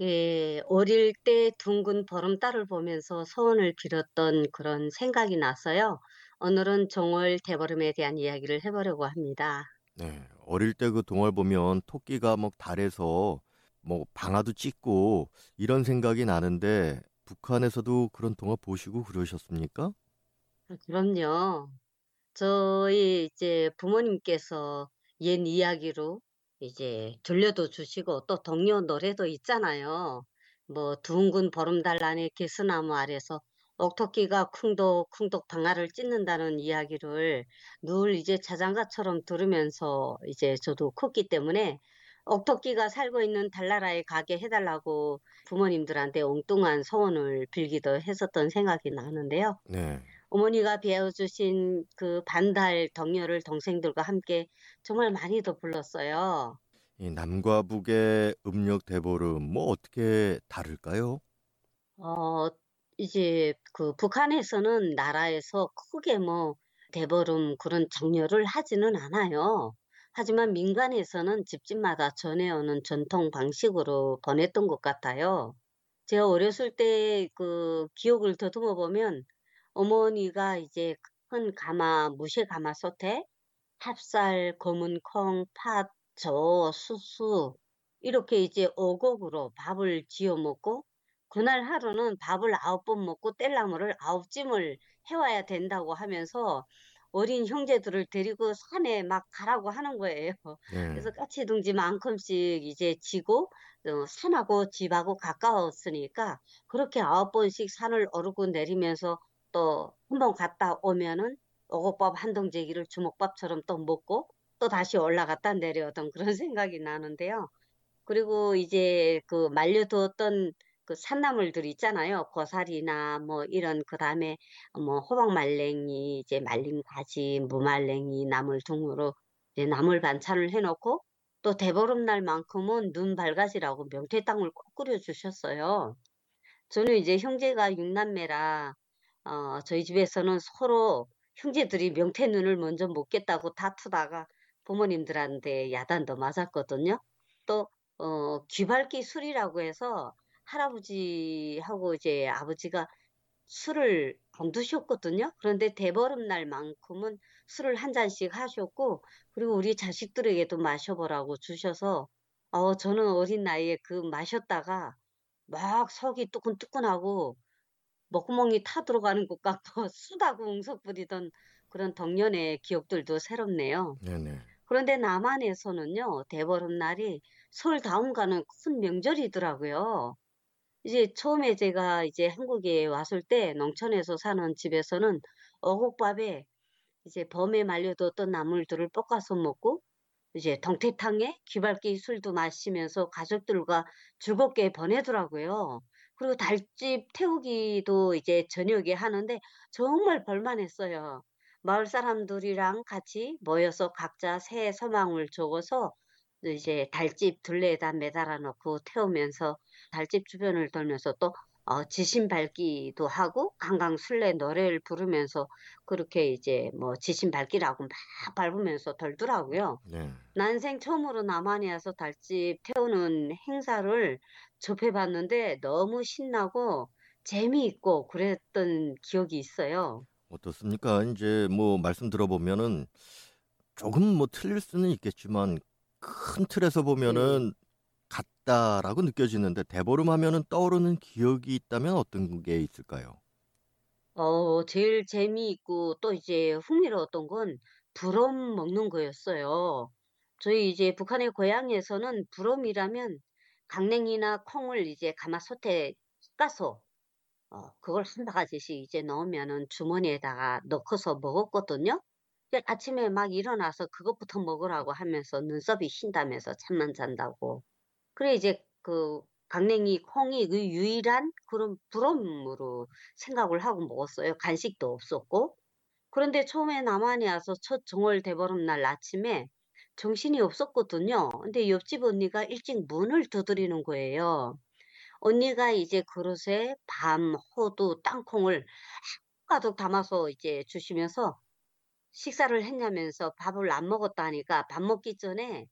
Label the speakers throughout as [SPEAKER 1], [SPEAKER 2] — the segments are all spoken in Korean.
[SPEAKER 1] 예, 어릴 때 둥근 보름달을 보면서 소원을 빌었던 그런 생각이 나서요. 오늘은 정월 대보름에 대한 이야기를 해보려고 합니다.
[SPEAKER 2] 네, 어릴 때 그 동화를 보면 토끼가 뭐 달에서 뭐 방아도 찍고 이런 생각이 나는데 북한에서도 그런 동화 보시고 그러셨습니까?
[SPEAKER 1] 아, 그럼요. 저희 이제 부모님께서 옛 이야기로 이제 들려도 주시고 또 동요 노래도 있잖아요. 뭐 둥근 보름달 안에 개수나무 아래서 옥토끼가 쿵독쿵독 방아를 찢는다는 이야기를 늘 이제 자장가처럼 들으면서 이제 저도 컸기 때문에 옥토끼가 살고 있는 달나라에 가게 해달라고 부모님들한테 엉뚱한 소원을 빌기도 했었던 생각이 나는데요.
[SPEAKER 2] 네.
[SPEAKER 1] 어머니가 배워주신 그 반달 덕녀를 동생들과 함께 정말 많이도 불렀어요.
[SPEAKER 2] 이 남과 북의 음력 대보름 뭐 어떻게 다를까요?
[SPEAKER 1] 어, 이제 그 북한에서는 나라에서 크게 뭐 대보름 그런 정렬을 하지는 않아요. 하지만 민간에서는 집집마다 전해오는 전통 방식으로 보냈던 것 같아요. 제가 어렸을 때 그 기억을 더듬어 보면 어머니가 이제 큰 가마, 무쇠 가마솥에 찹쌀, 검은 콩, 팥, 저, 수수 이렇게 이제 어곡으로 밥을 지어 먹고 그날 하루는 밥을 아홉 번 먹고 뗄나무를 아홉 찜을 해와야 된다고 하면서 어린 형제들을 데리고 산에 막 가라고 하는 거예요.
[SPEAKER 2] 네.
[SPEAKER 1] 그래서 까치둥지만큼씩 이제 지고 어, 산하고 집하고 가까웠으니까 그렇게 아홉 번씩 산을 오르고 내리면서 또 한번 갔다 오면은 오곡밥 한 덩제기를 주먹밥처럼 또 먹고 또 다시 올라갔다 내려오던 그런 생각이 나는데요. 그리고 이제 그 말려두었던 그 산나물들 있잖아요. 고사리나 뭐 이런 그 다음에 뭐 호박말랭이, 이제 말린 가지, 무말랭이, 나물 등으로 이제 나물 반찬을 해놓고 또 대보름날만큼은 눈 발가지라고 명태탕을 꼭 끓여주셨어요. 저는 이제 형제가 육남매라 어, 저희 집에서는 서로 형제들이 명태 눈을 먼저 먹겠다고 다투다가 부모님들한테 야단도 맞았거든요. 또 어, 귀밟기 술이라고 해서 할아버지하고 이제 아버지가 술을 안 드셨거든요. 그런데 대보름날만큼은 술을 한 잔씩 하셨고, 그리고 우리 자식들에게도 마셔보라고 주셔서, 어, 저는 어린 나이에 그 마셨다가 막 속이 뜨끈뜨끈하고 먹구멍이 타 들어가는 것 같고 수다고 웅석 부리던 그런童년의 기억들도 새롭네요.
[SPEAKER 2] 네네.
[SPEAKER 1] 그런데 남한에서는요, 대보름날이 설 다음 가는 큰 명절이더라고요. 이제 처음에 제가 이제 한국에 왔을 때 농촌에서 사는 집에서는 어곡밥에 이제 범에 말려뒀던 나물들을 볶아서 먹고 이제 동태탕에 귀밟기 술도 마시면서 가족들과 즐겁게 보내더라고요. 그리고 달집 태우기도 이제 저녁에 하는데 정말 볼만했어요. 마을 사람들이랑 같이 모여서 각자 새해 소망을 적어서 이제 달집 둘레에다 매달아 놓고 태우면서 달집 주변을 돌면서 또 어, 지신 밟기도 하고 강강 술래 노래를 부르면서 그렇게 이제 뭐 지신 밟기라고 막 밟으면서 돌더라고요.
[SPEAKER 2] 네.
[SPEAKER 1] 난생 처음으로 남한에 와서 달집 태우는 행사를 접해봤는데 너무 신나고 재미있고 그랬던 기억이 있어요.
[SPEAKER 2] 어떻습니까? 이제 뭐 말씀 들어보면은 조금 뭐 틀릴 수는 있겠지만 큰 틀에서
[SPEAKER 1] 네.
[SPEAKER 2] 보면은 같다라고 느껴지는데 대보름 하면은 떠오르는 기억이 있다면 어떤 게 있을까요?
[SPEAKER 1] 어, 제일 재미있고 또 이제 흥미로웠던 건 부럼 먹는 거였어요. 저희 이제 북한의 고향에서는 부럼이라면 강냉이나 콩을 이제 가마솥에 볶아서 어, 그걸 한 바가지씩 이제 넣으면은 주머니에다가 넣고서 먹었거든요. 아침에 막 일어나서 그것부터 먹으라고 하면서 눈썹이 쉰다면서 잠만 잔다고. 그래 이제 그 강냉이, 콩이 그 유일한 그런 불엄으로 생각을 하고 먹었어요. 간식도 없었고. 그런데 처음에 남한에 와서 첫 정월 대보름날 아침에 정신이 없었거든요. 근데 옆집 언니가 일찍 문을 두드리는 거예요. 언니가 이제 그릇에 밤, 호두, 땅콩을 가득 담아서 이제 주시면서 식사를 했냐면서 밥을 안 먹었다 하니까 밥 먹기 전에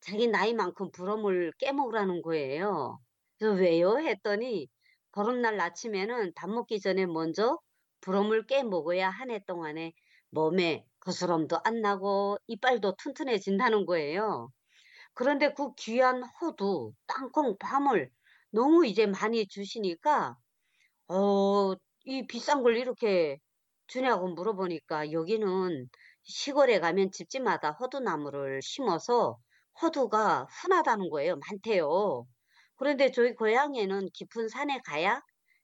[SPEAKER 1] 자기 나이만큼 부럼을 깨먹으라는 거예요. 그래서 왜요? 했더니 보름날 아침에는 밥 먹기 전에 먼저 부럼을 깨먹어야 한 해 동안에 몸에 거스럼도 안 나고 이빨도 튼튼해진다는 거예요. 그런데 그 귀한 호두, 땅콩, 밤을 너무 이제 많이 주시니까 어, 이 비싼 걸 이렇게 주냐고 물어보니까 여기는 시골에 가면 집집마다 호두나무를 심어서 호두가 흔하다는 거예요. 많대요. 그런데 저희 고향에는 깊은 산에 가야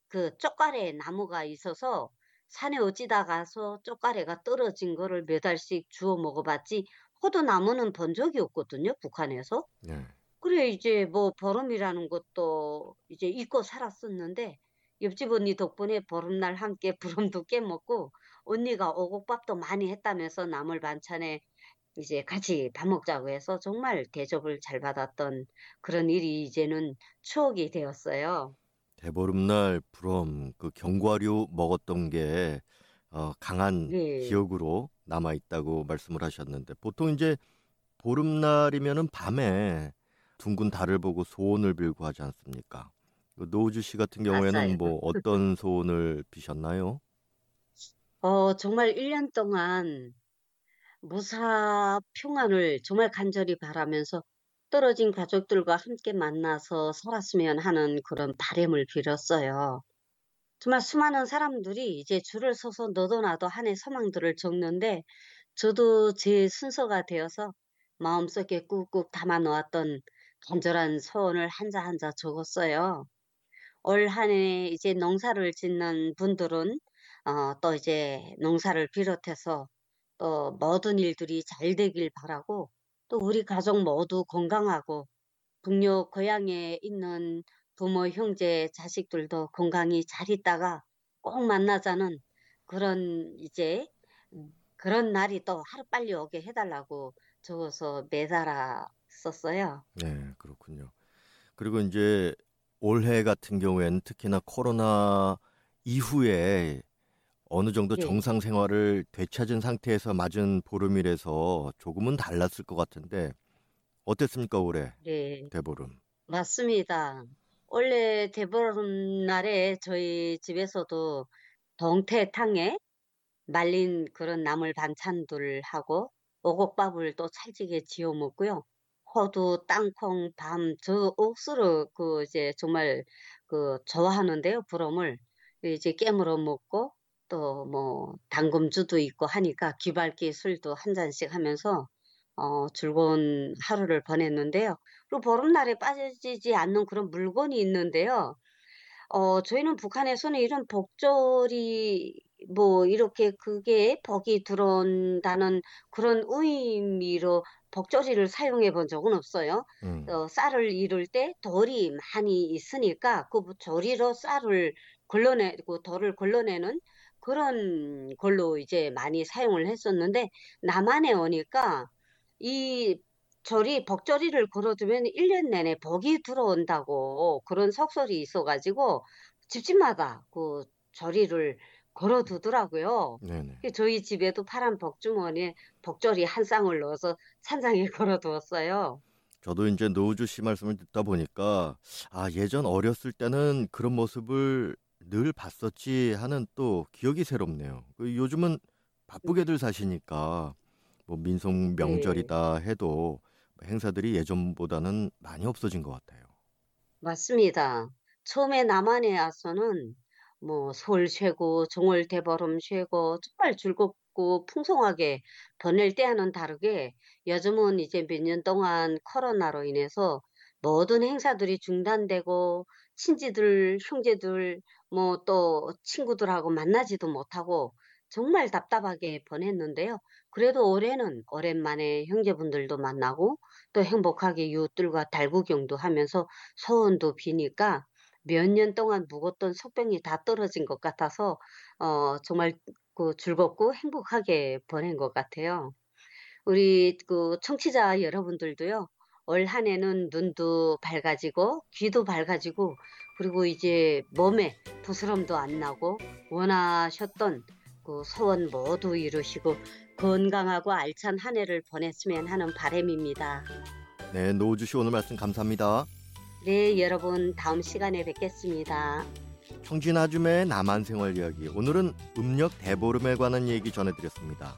[SPEAKER 1] 그 쪽가래 나무가 있어서 산에 어찌다 가서 쪽가래가 떨어진 거를 몇 알씩 주워 먹어봤지 호두나무는 본 적이 없거든요. 북한에서.
[SPEAKER 2] 네.
[SPEAKER 1] 그래 이제 뭐 보름이라는 것도 이제 잊고 살았었는데 옆집 언니 덕분에 보름날 함께 부름도 깨먹고 언니가 오곡밥도 많이 했다면서 나물 반찬에 이제 같이 밥 먹자고 해서 정말 대접을 잘 받았던 그런 일이 이제는 추억이 되었어요.
[SPEAKER 2] 대보름날 부럼 그 견과류 먹었던 게 어, 강한
[SPEAKER 1] 네,
[SPEAKER 2] 기억으로 남아 있다고 말씀을 하셨는데 보통 이제 보름날이면은 밤에 둥근 달을 보고 소원을 빌고 하지 않습니까? 그 노우주 씨 같은 경우에는
[SPEAKER 1] 맞아요.
[SPEAKER 2] 뭐 어떤 소원을 비셨나요?
[SPEAKER 1] 어, 정말 1년 동안 무사 평안을 정말 간절히 바라면서 떨어진 가족들과 함께 만나서 살았으면 하는 그런 바람을 빌었어요. 정말 수많은 사람들이 이제 줄을 서서 너도 나도 한 해 소망들을 적는데 저도 제 순서가 되어서 마음속에 꾹꾹 담아 놓았던 간절한 소원을 한자 한자 적었어요. 올 한 해 이제 농사를 짓는 분들은 어, 또 이제 농사를 비롯해서 또 모든 일들이 잘 되길 바라고 또 우리 가족 모두 건강하고 북녘 고향에 있는 부모, 형제, 자식들도 건강히 잘 있다가 꼭 만나자는 그런 이제 음, 그런 날이 또 하루 빨리 오게 해달라고 적어서 매달아 썼어요.
[SPEAKER 2] 네, 그렇군요. 그리고 이제 올해 같은 경우에는 특히나 코로나 이후에 어느 정도
[SPEAKER 1] 예,
[SPEAKER 2] 정상 생활을 되찾은 상태에서 맞은 보름이라서 조금은 달랐을 것 같은데 어땠습니까, 올해
[SPEAKER 1] 네,
[SPEAKER 2] 대보름?
[SPEAKER 1] 맞습니다. 원래 대보름 날에 저희 집에서도 동태탕에 말린 그런 나물 반찬들 하고 오곡밥을 또 찰지게 지어 먹고요. 호두, 땅콩, 밤, 저 억수로 그 이제 정말 그 좋아하는데요, 부럼을. 이제 깨물어 먹고 또 뭐 당금주도 있고 하니까 귀밟기 술도 한 잔씩 하면서 어, 즐거운 하루를 보냈는데요. 그리고 보름날에 빠지지 않는 그런 물건이 있는데요. 어, 저희는 북한에서는 이런 복절이 뭐 이렇게 그게 복이 들어온다는 그런 의미로 복절이를 사용해 본 적은 없어요.
[SPEAKER 2] 음,
[SPEAKER 1] 어, 쌀을 이룰 때 돌이 많이 있으니까 그 조리로 쌀을 걸러내고 돌을 걸러내는 그런 걸로 이제 많이 사용을 했었는데 남한에 오니까 이 절이 벅절이를 걸어두면 1년 내내 복이 들어온다고 그런 속설이 있어가지고 집집마다 그 절이를 걸어두더라고요.
[SPEAKER 2] 네네.
[SPEAKER 1] 그래서 저희 집에도 파란 복주머니에 복절이 한 쌍을 넣어서 찬장에 걸어두었어요.
[SPEAKER 2] 저도 이제 노우주 씨 말씀을 듣다 보니까 아, 예전 어렸을 때는 그런 모습을 늘 봤었지 하는 또 기억이 새롭네요. 그 요즘은 바쁘게들 사시니까 뭐 민속
[SPEAKER 1] 네,
[SPEAKER 2] 명절이다 해도 행사들이 예전보다는 많이 없어진 것 같아요.
[SPEAKER 1] 맞습니다. 처음에 남한에 와서는 뭐설 쇠고 정월 대보름 쇠고 정말 즐겁고 풍성하게 보낼 때와는 다르게 요즘은 이제 몇 년 동안 코로나로 인해서 모든 행사들이 중단되고 친지들, 형제들, 뭐 또 친구들하고 만나지도 못하고 정말 답답하게 보냈는데요. 그래도 올해는 오랜만에 형제분들도 만나고 또 행복하게 이웃들과 달구경도 하면서 소원도 비니까 몇 년 동안 묵었던 속병이 다 떨어진 것 같아서 어 정말 그 즐겁고 행복하게 보낸 것 같아요. 우리 그 청취자 여러분들도요. 올 한 해는 눈도 밝아지고 귀도 밝아지고 그리고 이제 몸에 부스럼도 안 나고 원하셨던 그 소원 모두 이루시고 건강하고 알찬 한 해를 보냈으면 하는 바람입니다.
[SPEAKER 2] 네, 노우주 씨 오늘 말씀 감사합니다.
[SPEAKER 1] 네, 여러분 다음 시간에 뵙겠습니다.
[SPEAKER 2] 청진 아줌의 남한 생활 이야기. 오늘은 음력 대보름에 관한 얘기 전해드렸습니다.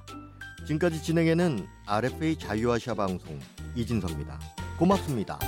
[SPEAKER 2] 지금까지 진행에는 RFA 자유아시아 방송 이진섭입니다. 고맙습니다.